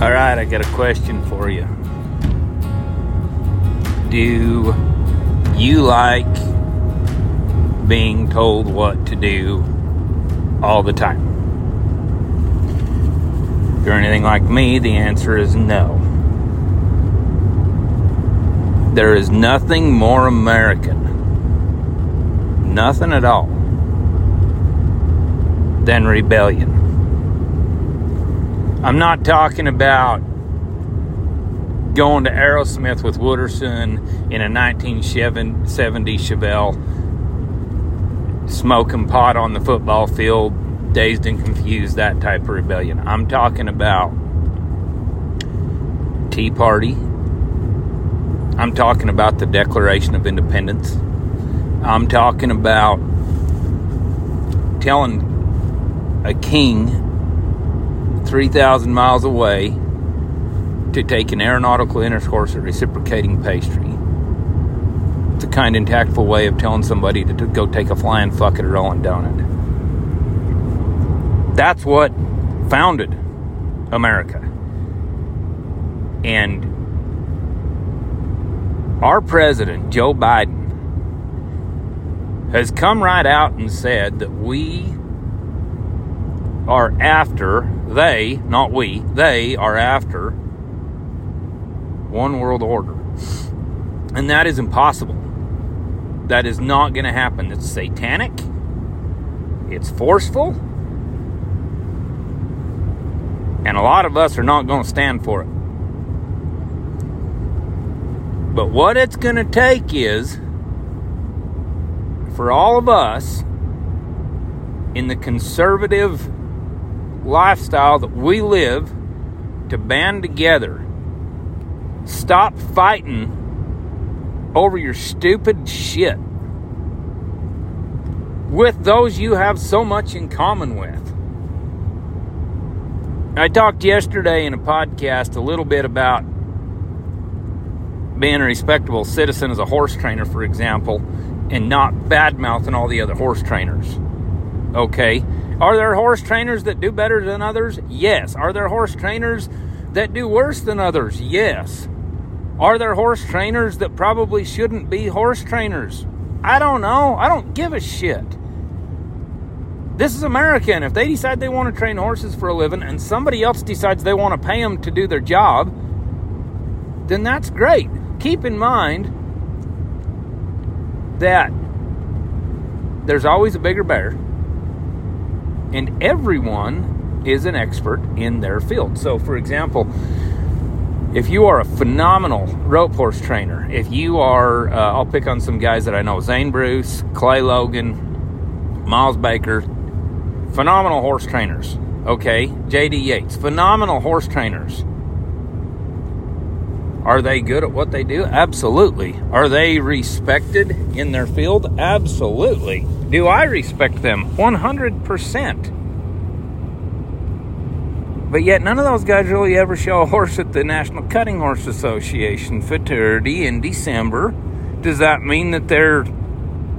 All right, I got a question for you. Do you like being told what to do all the time? If you're anything like me, the answer is no. There is nothing more American, nothing at all, than rebellion. I'm not talking about going to Aerosmith with Wooderson in a 1970 Chevelle, smoking pot on the football field, dazed and confused, that type of rebellion. I'm talking about Tea Party. I'm talking about the Declaration of Independence. I'm talking about telling a king 3,000 miles away to take an aeronautical intercourse at reciprocating pastry. It's a kind and tactful way of telling somebody to, to go take a flying fuck at a rolling donut. That's what founded America. And our president, Joe Biden, has come right out and said that we are after, they, not we, they are after one world order. And that is impossible. That is not going to happen. It's satanic, it's forceful, and a lot of us are not going to stand for it. But what it's going to take is for all of us in the conservative lifestyle that we live to band together. Stop fighting over your stupid shit with those you have so much in common with. I talked yesterday in a podcast a little bit about being a respectable citizen as a horse trainer, for example, and not bad mouthing all the other horse trainers. Okay? Are there horse trainers that do better than others? Yes. Are there horse trainers that do worse than others? Yes. Are there horse trainers that probably shouldn't be horse trainers? I don't know. I don't give a shit. This is America, and if they decide they want to train horses for a living and somebody else decides they want to pay them to do their job, then that's great. Keep in mind that there's always a bigger bear and everyone is an expert in their field. So, for example, if you are a phenomenal rope horse trainer, if you are, uh, I'll pick on some guys that I know Zane Bruce, Clay Logan, Miles Baker, phenomenal horse trainers. Okay, JD Yates, phenomenal horse trainers. Are they good at what they do? Absolutely. Are they respected in their field? Absolutely. Do I respect them? 100%. But yet, none of those guys really ever show a horse at the National Cutting Horse Association Futurity in December. Does that mean that they're.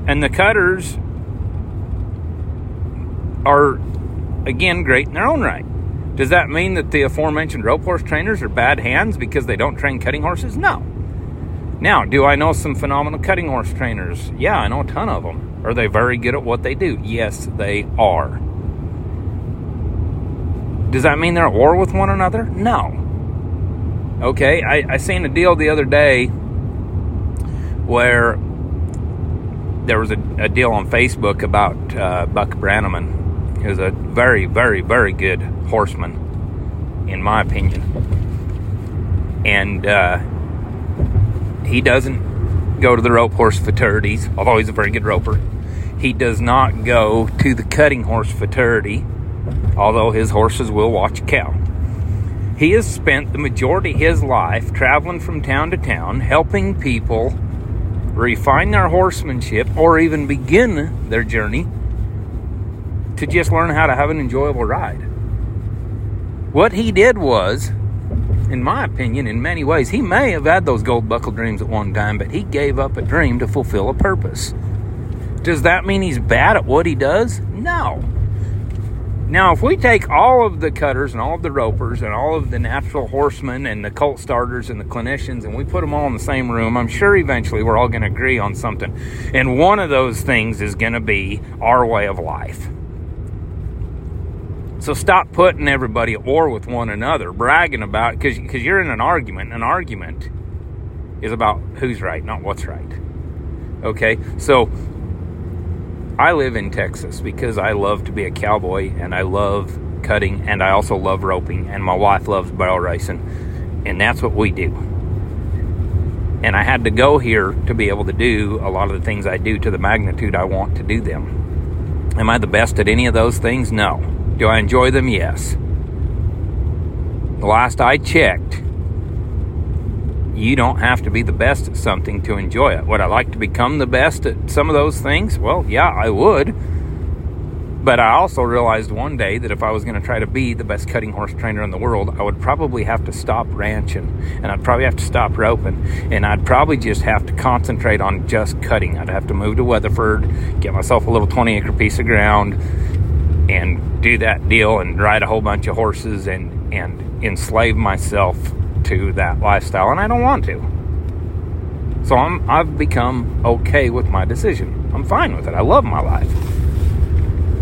And the cutters are, again, great in their own right. Does that mean that the aforementioned rope horse trainers are bad hands because they don't train cutting horses? No. Now, do I know some phenomenal cutting horse trainers? Yeah, I know a ton of them. Are they very good at what they do? Yes, they are. Does that mean they're at war with one another? No. Okay, I, I seen a deal the other day where there was a, a deal on Facebook about uh, Buck Brannaman, who's a very, very, very good horseman, in my opinion. And uh, he doesn't go to the rope horse futurities, although he's a very good roper. He does not go to the cutting horse futurity, although his horses will watch a cow. He has spent the majority of his life traveling from town to town, helping people refine their horsemanship or even begin their journey to just learn how to have an enjoyable ride. What he did was in my opinion, in many ways, he may have had those gold buckle dreams at one time, but he gave up a dream to fulfill a purpose. Does that mean he's bad at what he does? No. Now, if we take all of the cutters and all of the ropers and all of the natural horsemen and the colt starters and the clinicians and we put them all in the same room, I'm sure eventually we're all going to agree on something. And one of those things is going to be our way of life. So stop putting everybody at war with one another, bragging about because because you're in an argument. An argument is about who's right, not what's right. Okay, so I live in Texas because I love to be a cowboy and I love cutting and I also love roping and my wife loves barrel racing and that's what we do. And I had to go here to be able to do a lot of the things I do to the magnitude I want to do them. Am I the best at any of those things? No. Do I enjoy them? Yes. The last I checked, you don't have to be the best at something to enjoy it. Would I like to become the best at some of those things? Well, yeah, I would. But I also realized one day that if I was going to try to be the best cutting horse trainer in the world, I would probably have to stop ranching and I'd probably have to stop roping and I'd probably just have to concentrate on just cutting. I'd have to move to Weatherford, get myself a little 20 acre piece of ground and do that deal and ride a whole bunch of horses and, and enslave myself to that lifestyle, and I don't want to. So I'm, I've become okay with my decision. I'm fine with it. I love my life.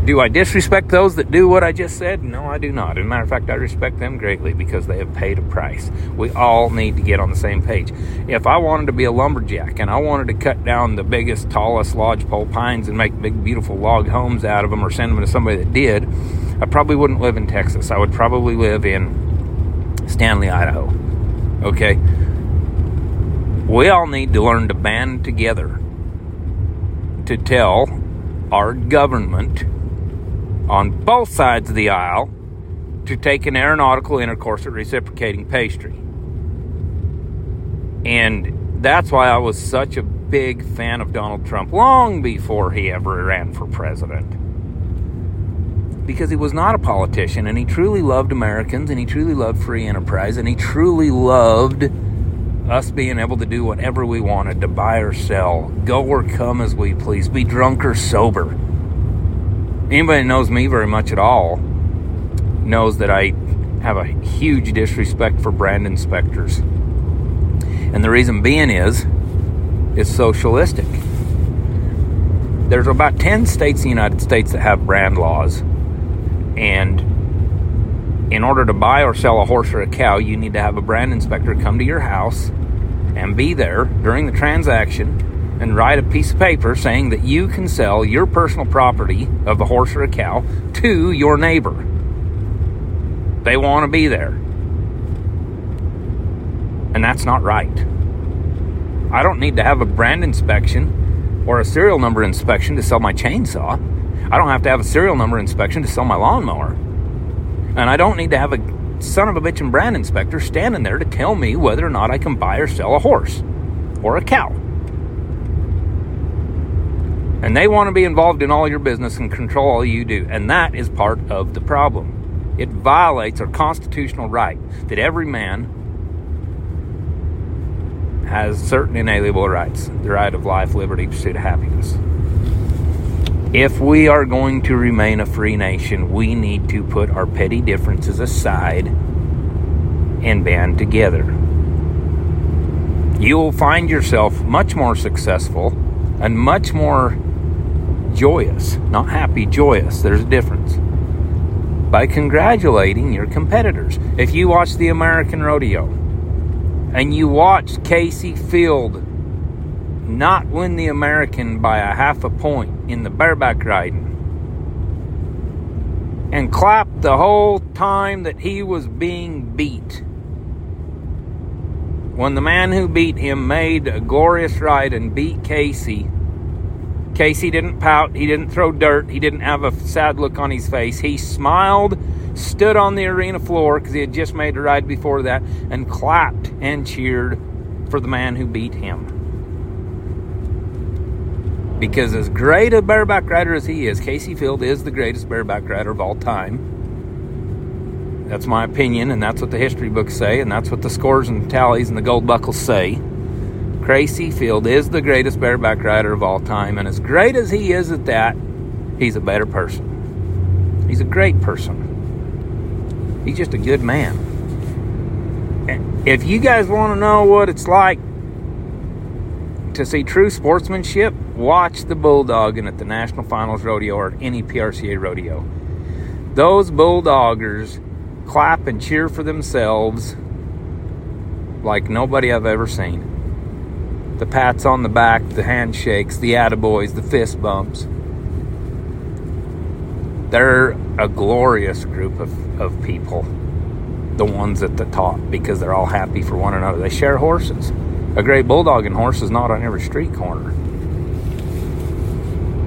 Do I disrespect those that do what I just said? No, I do not. As a matter of fact, I respect them greatly because they have paid a price. We all need to get on the same page. If I wanted to be a lumberjack and I wanted to cut down the biggest, tallest lodgepole pines and make big, beautiful log homes out of them or send them to somebody that did, I probably wouldn't live in Texas. I would probably live in Stanley, Idaho. Okay? We all need to learn to band together to tell our government on both sides of the aisle to take an aeronautical intercourse at reciprocating pastry. And that's why I was such a big fan of Donald Trump long before he ever ran for president. Because he was not a politician and he truly loved Americans and he truly loved free enterprise and he truly loved us being able to do whatever we wanted to buy or sell, go or come as we please, be drunk or sober. Anybody that knows me very much at all knows that I have a huge disrespect for brand inspectors. And the reason being is it's socialistic. There's about 10 states in the United States that have brand laws. And in order to buy or sell a horse or a cow, you need to have a brand inspector come to your house and be there during the transaction and write a piece of paper saying that you can sell your personal property of a horse or a cow to your neighbor. They want to be there. And that's not right. I don't need to have a brand inspection or a serial number inspection to sell my chainsaw. I don't have to have a serial number inspection to sell my lawnmower. And I don't need to have a son of a bitch and brand inspector standing there to tell me whether or not I can buy or sell a horse or a cow. And they want to be involved in all your business and control all you do. And that is part of the problem. It violates our constitutional right that every man has certain inalienable rights the right of life, liberty, pursuit of happiness. If we are going to remain a free nation, we need to put our petty differences aside and band together. You will find yourself much more successful and much more joyous, not happy, joyous. There's a difference. By congratulating your competitors. If you watch the American Rodeo and you watch Kaycee Feild not win the American by a half a point in the bareback riding. And clapped the whole time that he was being beat. When the man who beat him made a glorious ride and beat Kaycee, Kaycee didn't pout, he didn't throw dirt, he didn't have a sad look on his face. He smiled, stood on the arena floor because he had just made a ride before that, and clapped and cheered for the man who beat him. Because as great a bareback rider as he is, Kaycee Feild is the greatest bareback rider of all time. That's my opinion, and that's what the history books say, and that's what the scores and tallies and the gold buckles say. Kaycee Feild is the greatest bareback rider of all time, and as great as he is at that, he's a better person. He's a great person. He's just a good man. If you guys want to know what it's like to see true sportsmanship, watch the Bulldogging at the National Finals Rodeo or any PRCA rodeo. Those Bulldoggers clap and cheer for themselves like nobody I've ever seen. The pats on the back, the handshakes, the attaboys, the fist bumps. They're a glorious group of, of people, the ones at the top, because they're all happy for one another. They share horses. A great bulldogging horse is not on every street corner.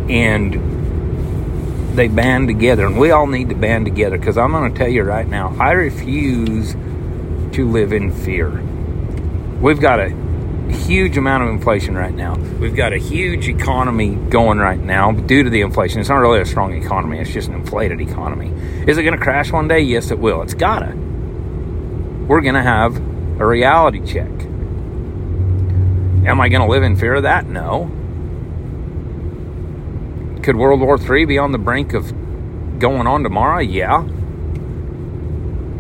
And they band together, and we all need to band together because I'm going to tell you right now, I refuse to live in fear. We've got a huge amount of inflation right now. We've got a huge economy going right now due to the inflation. It's not really a strong economy, it's just an inflated economy. Is it going to crash one day? Yes, it will. It's got to. We're going to have a reality check. Am I going to live in fear of that? No. Could World War III be on the brink of going on tomorrow? Yeah.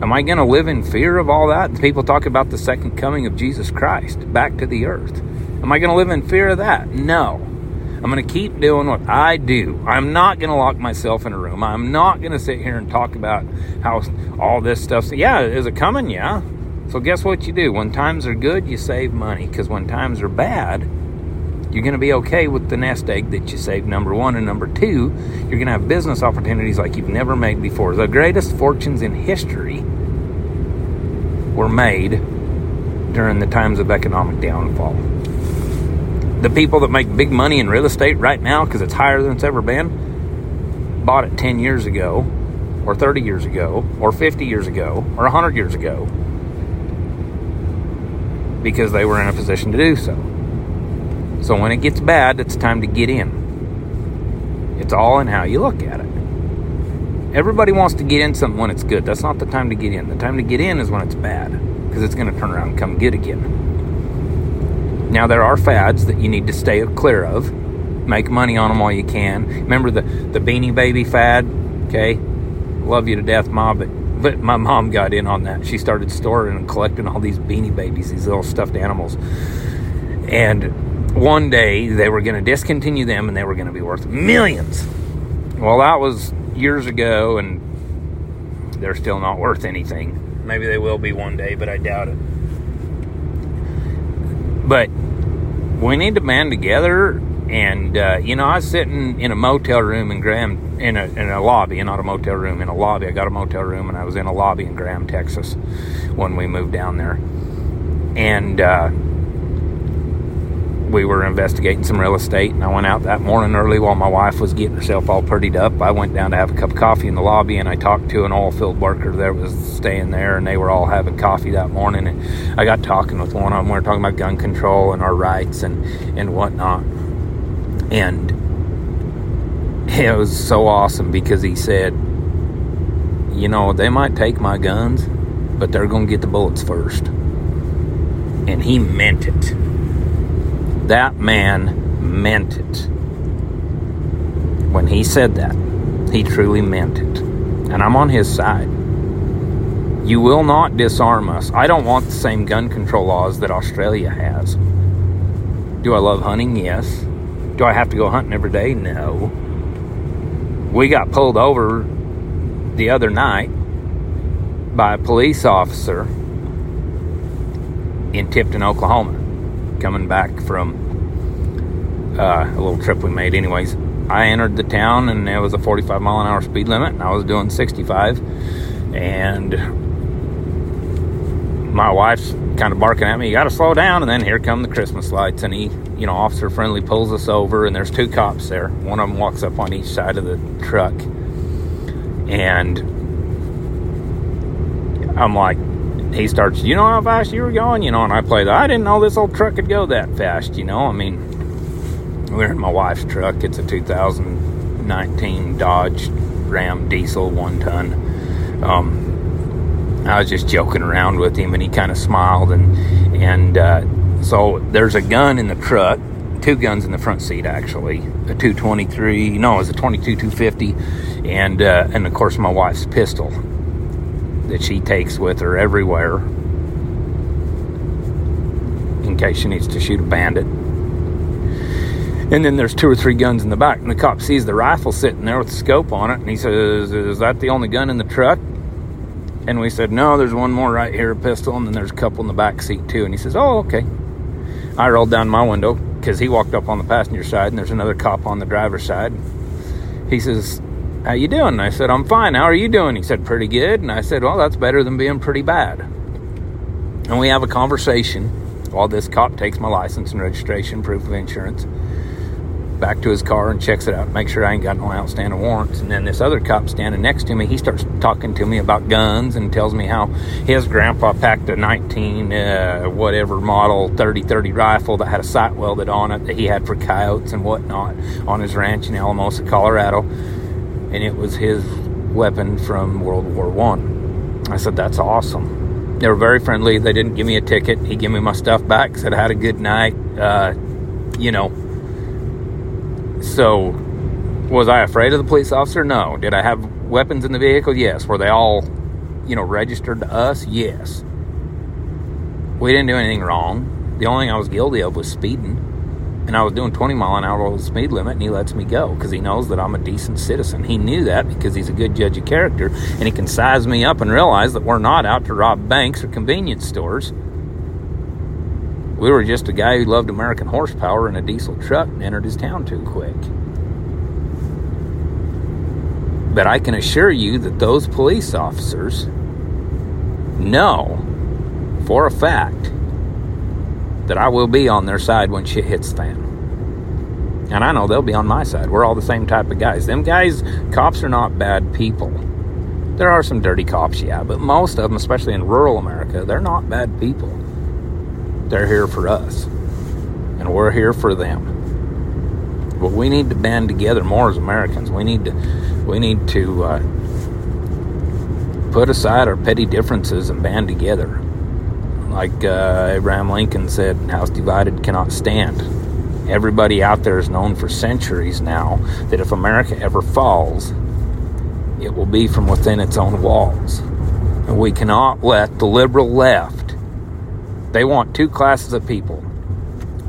Am I going to live in fear of all that? People talk about the second coming of Jesus Christ back to the earth. Am I going to live in fear of that? No. I'm going to keep doing what I do. I'm not going to lock myself in a room. I'm not going to sit here and talk about how all this stuff. Yeah, is it coming? Yeah. So, guess what you do? When times are good, you save money. Because when times are bad, you're going to be okay with the nest egg that you saved, number one. And number two, you're going to have business opportunities like you've never made before. The greatest fortunes in history were made during the times of economic downfall. The people that make big money in real estate right now, because it's higher than it's ever been, bought it 10 years ago, or 30 years ago, or 50 years ago, or 100 years ago because they were in a position to do so. So when it gets bad, it's time to get in. It's all in how you look at it. Everybody wants to get in something when it's good. That's not the time to get in. The time to get in is when it's bad because it's going to turn around and come good again. Now, there are fads that you need to stay clear of. Make money on them while you can. Remember the, the beanie baby fad? Okay. Love you to death, Ma, but but my mom got in on that. She started storing and collecting all these beanie babies, these little stuffed animals. And one day they were going to discontinue them and they were going to be worth millions. Well, that was years ago and they're still not worth anything. Maybe they will be one day, but I doubt it. But we need to band together and uh, you know, I was sitting in a motel room in Graham, in a in a lobby, not a motel room, in a lobby. I got a motel room, and I was in a lobby in Graham, Texas, when we moved down there, and uh, we were investigating some real estate. And I went out that morning early while my wife was getting herself all prettied up. I went down to have a cup of coffee in the lobby, and I talked to an oil field worker that was staying there, and they were all having coffee that morning. And I got talking with one of them. We were talking about gun control and our rights and and whatnot and it was so awesome because he said, you know, they might take my guns, but they're to get the bullets first. And he meant it. That man meant it. When he said that, he truly meant it. And I'm on his side. You will not disarm us. I don't want the same gun control laws that Australia has. Do I love hunting? Yes. Do I have to go hunting every day? No. We got pulled over the other night by a police officer in Tipton, Oklahoma, coming back from uh, a little trip we made. Anyways, I entered the town and it was a 45 mile an hour speed limit, and I was doing 65. And my wife's kind of barking at me, you got to slow down. And then here come the Christmas lights, and he you know, officer friendly pulls us over, and there's two cops there. One of them walks up on each side of the truck, and I'm like, he starts, you know how fast you were going, you know, and I played. I didn't know this old truck could go that fast, you know. I mean, we're in my wife's truck. It's a 2019 Dodge Ram diesel, one ton. Um, I was just joking around with him, and he kind of smiled and and. Uh, so there's a gun in the truck two guns in the front seat actually a 223 no it was a 22 250 and uh, and of course my wife's pistol that she takes with her everywhere in case she needs to shoot a bandit. And then there's two or three guns in the back and the cop sees the rifle sitting there with the scope on it and he says is that the only gun in the truck? And we said no there's one more right here a pistol and then there's a couple in the back seat too. And he says oh okay. I rolled down my window because he walked up on the passenger side and there's another cop on the driver's side. He says, "How you doing?" And I said, "I'm fine. How are you doing?" He said, "Pretty good." And I said, "Well, that's better than being pretty bad." And we have a conversation while this cop takes my license and registration, proof of insurance back to his car and checks it out, make sure I ain't got no outstanding warrants. And then this other cop standing next to me, he starts talking to me about guns and tells me how his grandpa packed a 19 uh, whatever model 30-30 rifle that had a sight welded on it that he had for coyotes and whatnot on his ranch in Alamosa, Colorado, and it was his weapon from World War One. I. I said, "That's awesome." They were very friendly. They didn't give me a ticket. He gave me my stuff back. Said I had a good night. Uh, you know so, was I afraid of the police officer? No. Did I have weapons in the vehicle? Yes. Were they all, you know, registered to us? Yes. We didn't do anything wrong. The only thing I was guilty of was speeding. And I was doing 20 mile an hour over the speed limit, and he lets me go because he knows that I'm a decent citizen. He knew that because he's a good judge of character, and he can size me up and realize that we're not out to rob banks or convenience stores. We were just a guy who loved American horsepower in a diesel truck and entered his town too quick. But I can assure you that those police officers know for a fact that I will be on their side when shit hits the fan. And I know they'll be on my side. We're all the same type of guys. Them guys, cops are not bad people. There are some dirty cops, yeah, but most of them, especially in rural America, they're not bad people. They're here for us, and we're here for them. But we need to band together more as Americans. We need to, we need to uh, put aside our petty differences and band together. Like uh, Abraham Lincoln said, "House divided cannot stand." Everybody out there has known for centuries now that if America ever falls, it will be from within its own walls. And we cannot let the liberal left they want two classes of people.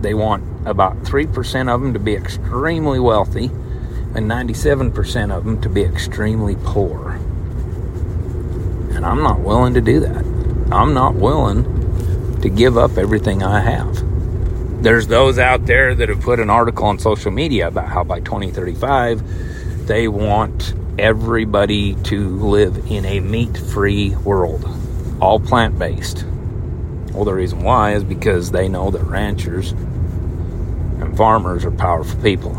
They want about 3% of them to be extremely wealthy and 97% of them to be extremely poor. And I'm not willing to do that. I'm not willing to give up everything I have. There's those out there that have put an article on social media about how by 2035 they want everybody to live in a meat free world, all plant based. Well, the reason why is because they know that ranchers and farmers are powerful people.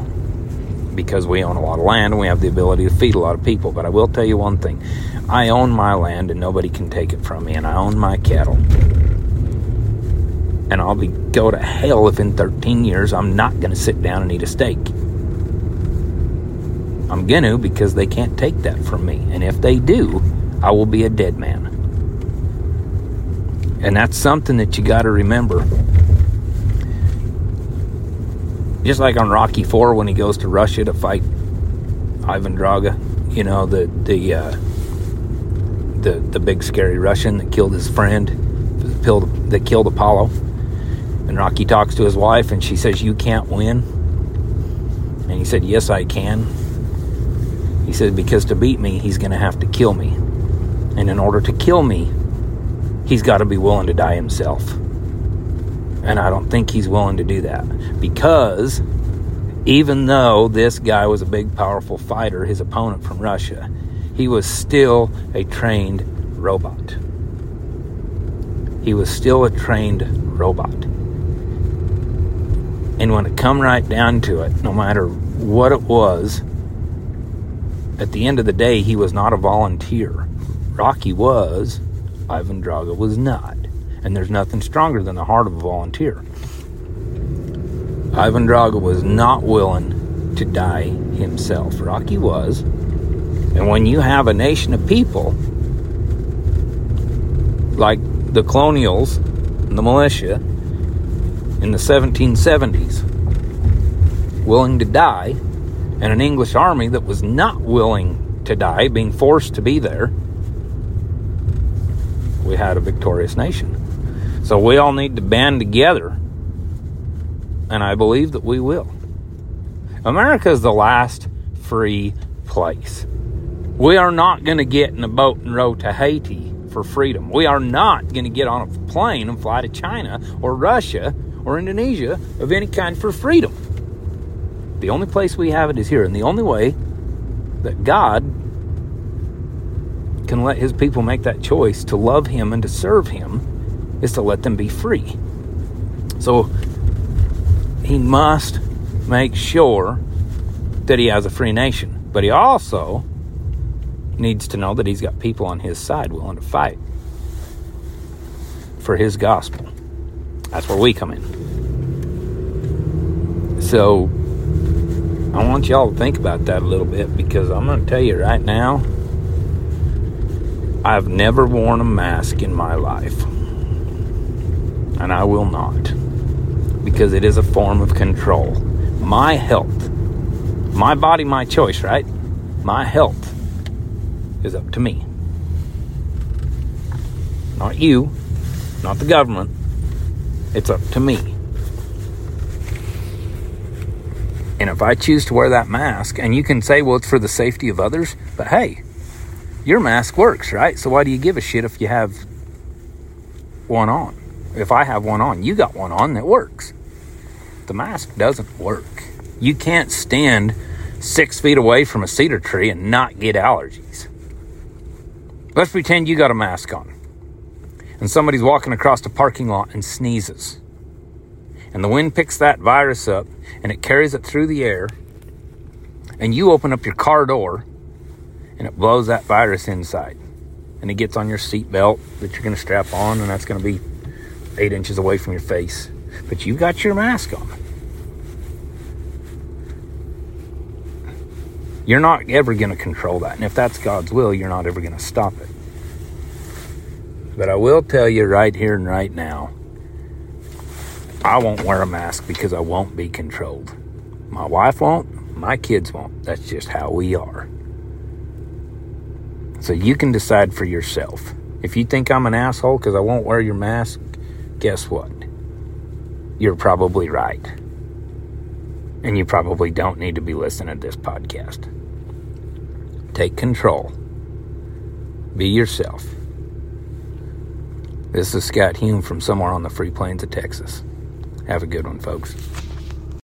Because we own a lot of land and we have the ability to feed a lot of people. But I will tell you one thing I own my land and nobody can take it from me, and I own my cattle. And I'll be go to hell if in 13 years I'm not going to sit down and eat a steak. I'm going to because they can't take that from me. And if they do, I will be a dead man. And that's something that you got to remember. Just like on Rocky Four when he goes to Russia to fight Ivan Drago, you know the the uh, the the big scary Russian that killed his friend, that killed Apollo. And Rocky talks to his wife, and she says, "You can't win." And he said, "Yes, I can." He said, "Because to beat me, he's going to have to kill me, and in order to kill me, he's got to be willing to die himself. And I don't think he's willing to do that because even though this guy was a big, powerful fighter, his opponent from Russia, he was still a trained robot. He was still a trained robot. And when it come right down to it, no matter what it was, at the end of the day, he was not a volunteer. Rocky was, Ivan Drago was not. And there's nothing stronger than the heart of a volunteer. Ivan Drago was not willing to die himself. Rocky was. And when you have a nation of people like the colonials and the militia in the 1770s, willing to die and an English army that was not willing to die, being forced to be there, we had a victorious nation. So we all need to band together, and I believe that we will. America is the last free place. We are not going to get in a boat and row to Haiti for freedom. We are not going to get on a plane and fly to China or Russia or Indonesia of any kind for freedom. The only place we have it is here, and the only way that God can let his people make that choice to love him and to serve him is to let them be free. So he must make sure that he has a free nation. But he also needs to know that he's got people on his side willing to fight for his gospel. That's where we come in. So I want y'all to think about that a little bit because I'm going to tell you right now, I've never worn a mask in my life. And I will not. Because it is a form of control. My health, my body, my choice, right? My health is up to me. Not you, not the government. It's up to me. And if I choose to wear that mask, and you can say, well, it's for the safety of others, but hey, your mask works, right? So why do you give a shit if you have one on? If I have one on, you got one on that works. The mask doesn't work. You can't stand six feet away from a cedar tree and not get allergies. Let's pretend you got a mask on and somebody's walking across the parking lot and sneezes. And the wind picks that virus up and it carries it through the air. And you open up your car door and it blows that virus inside. And it gets on your seatbelt that you're going to strap on, and that's going to be eight inches away from your face. But you've got your mask on. You're not ever going to control that. And if that's God's will, you're not ever going to stop it. But I will tell you right here and right now I won't wear a mask because I won't be controlled. My wife won't, my kids won't. That's just how we are. So you can decide for yourself. If you think I'm an asshole because I won't wear your mask, guess what? You're probably right. And you probably don't need to be listening to this podcast. Take control. Be yourself. This is Scott Hume from somewhere on the free plains of Texas. Have a good one, folks.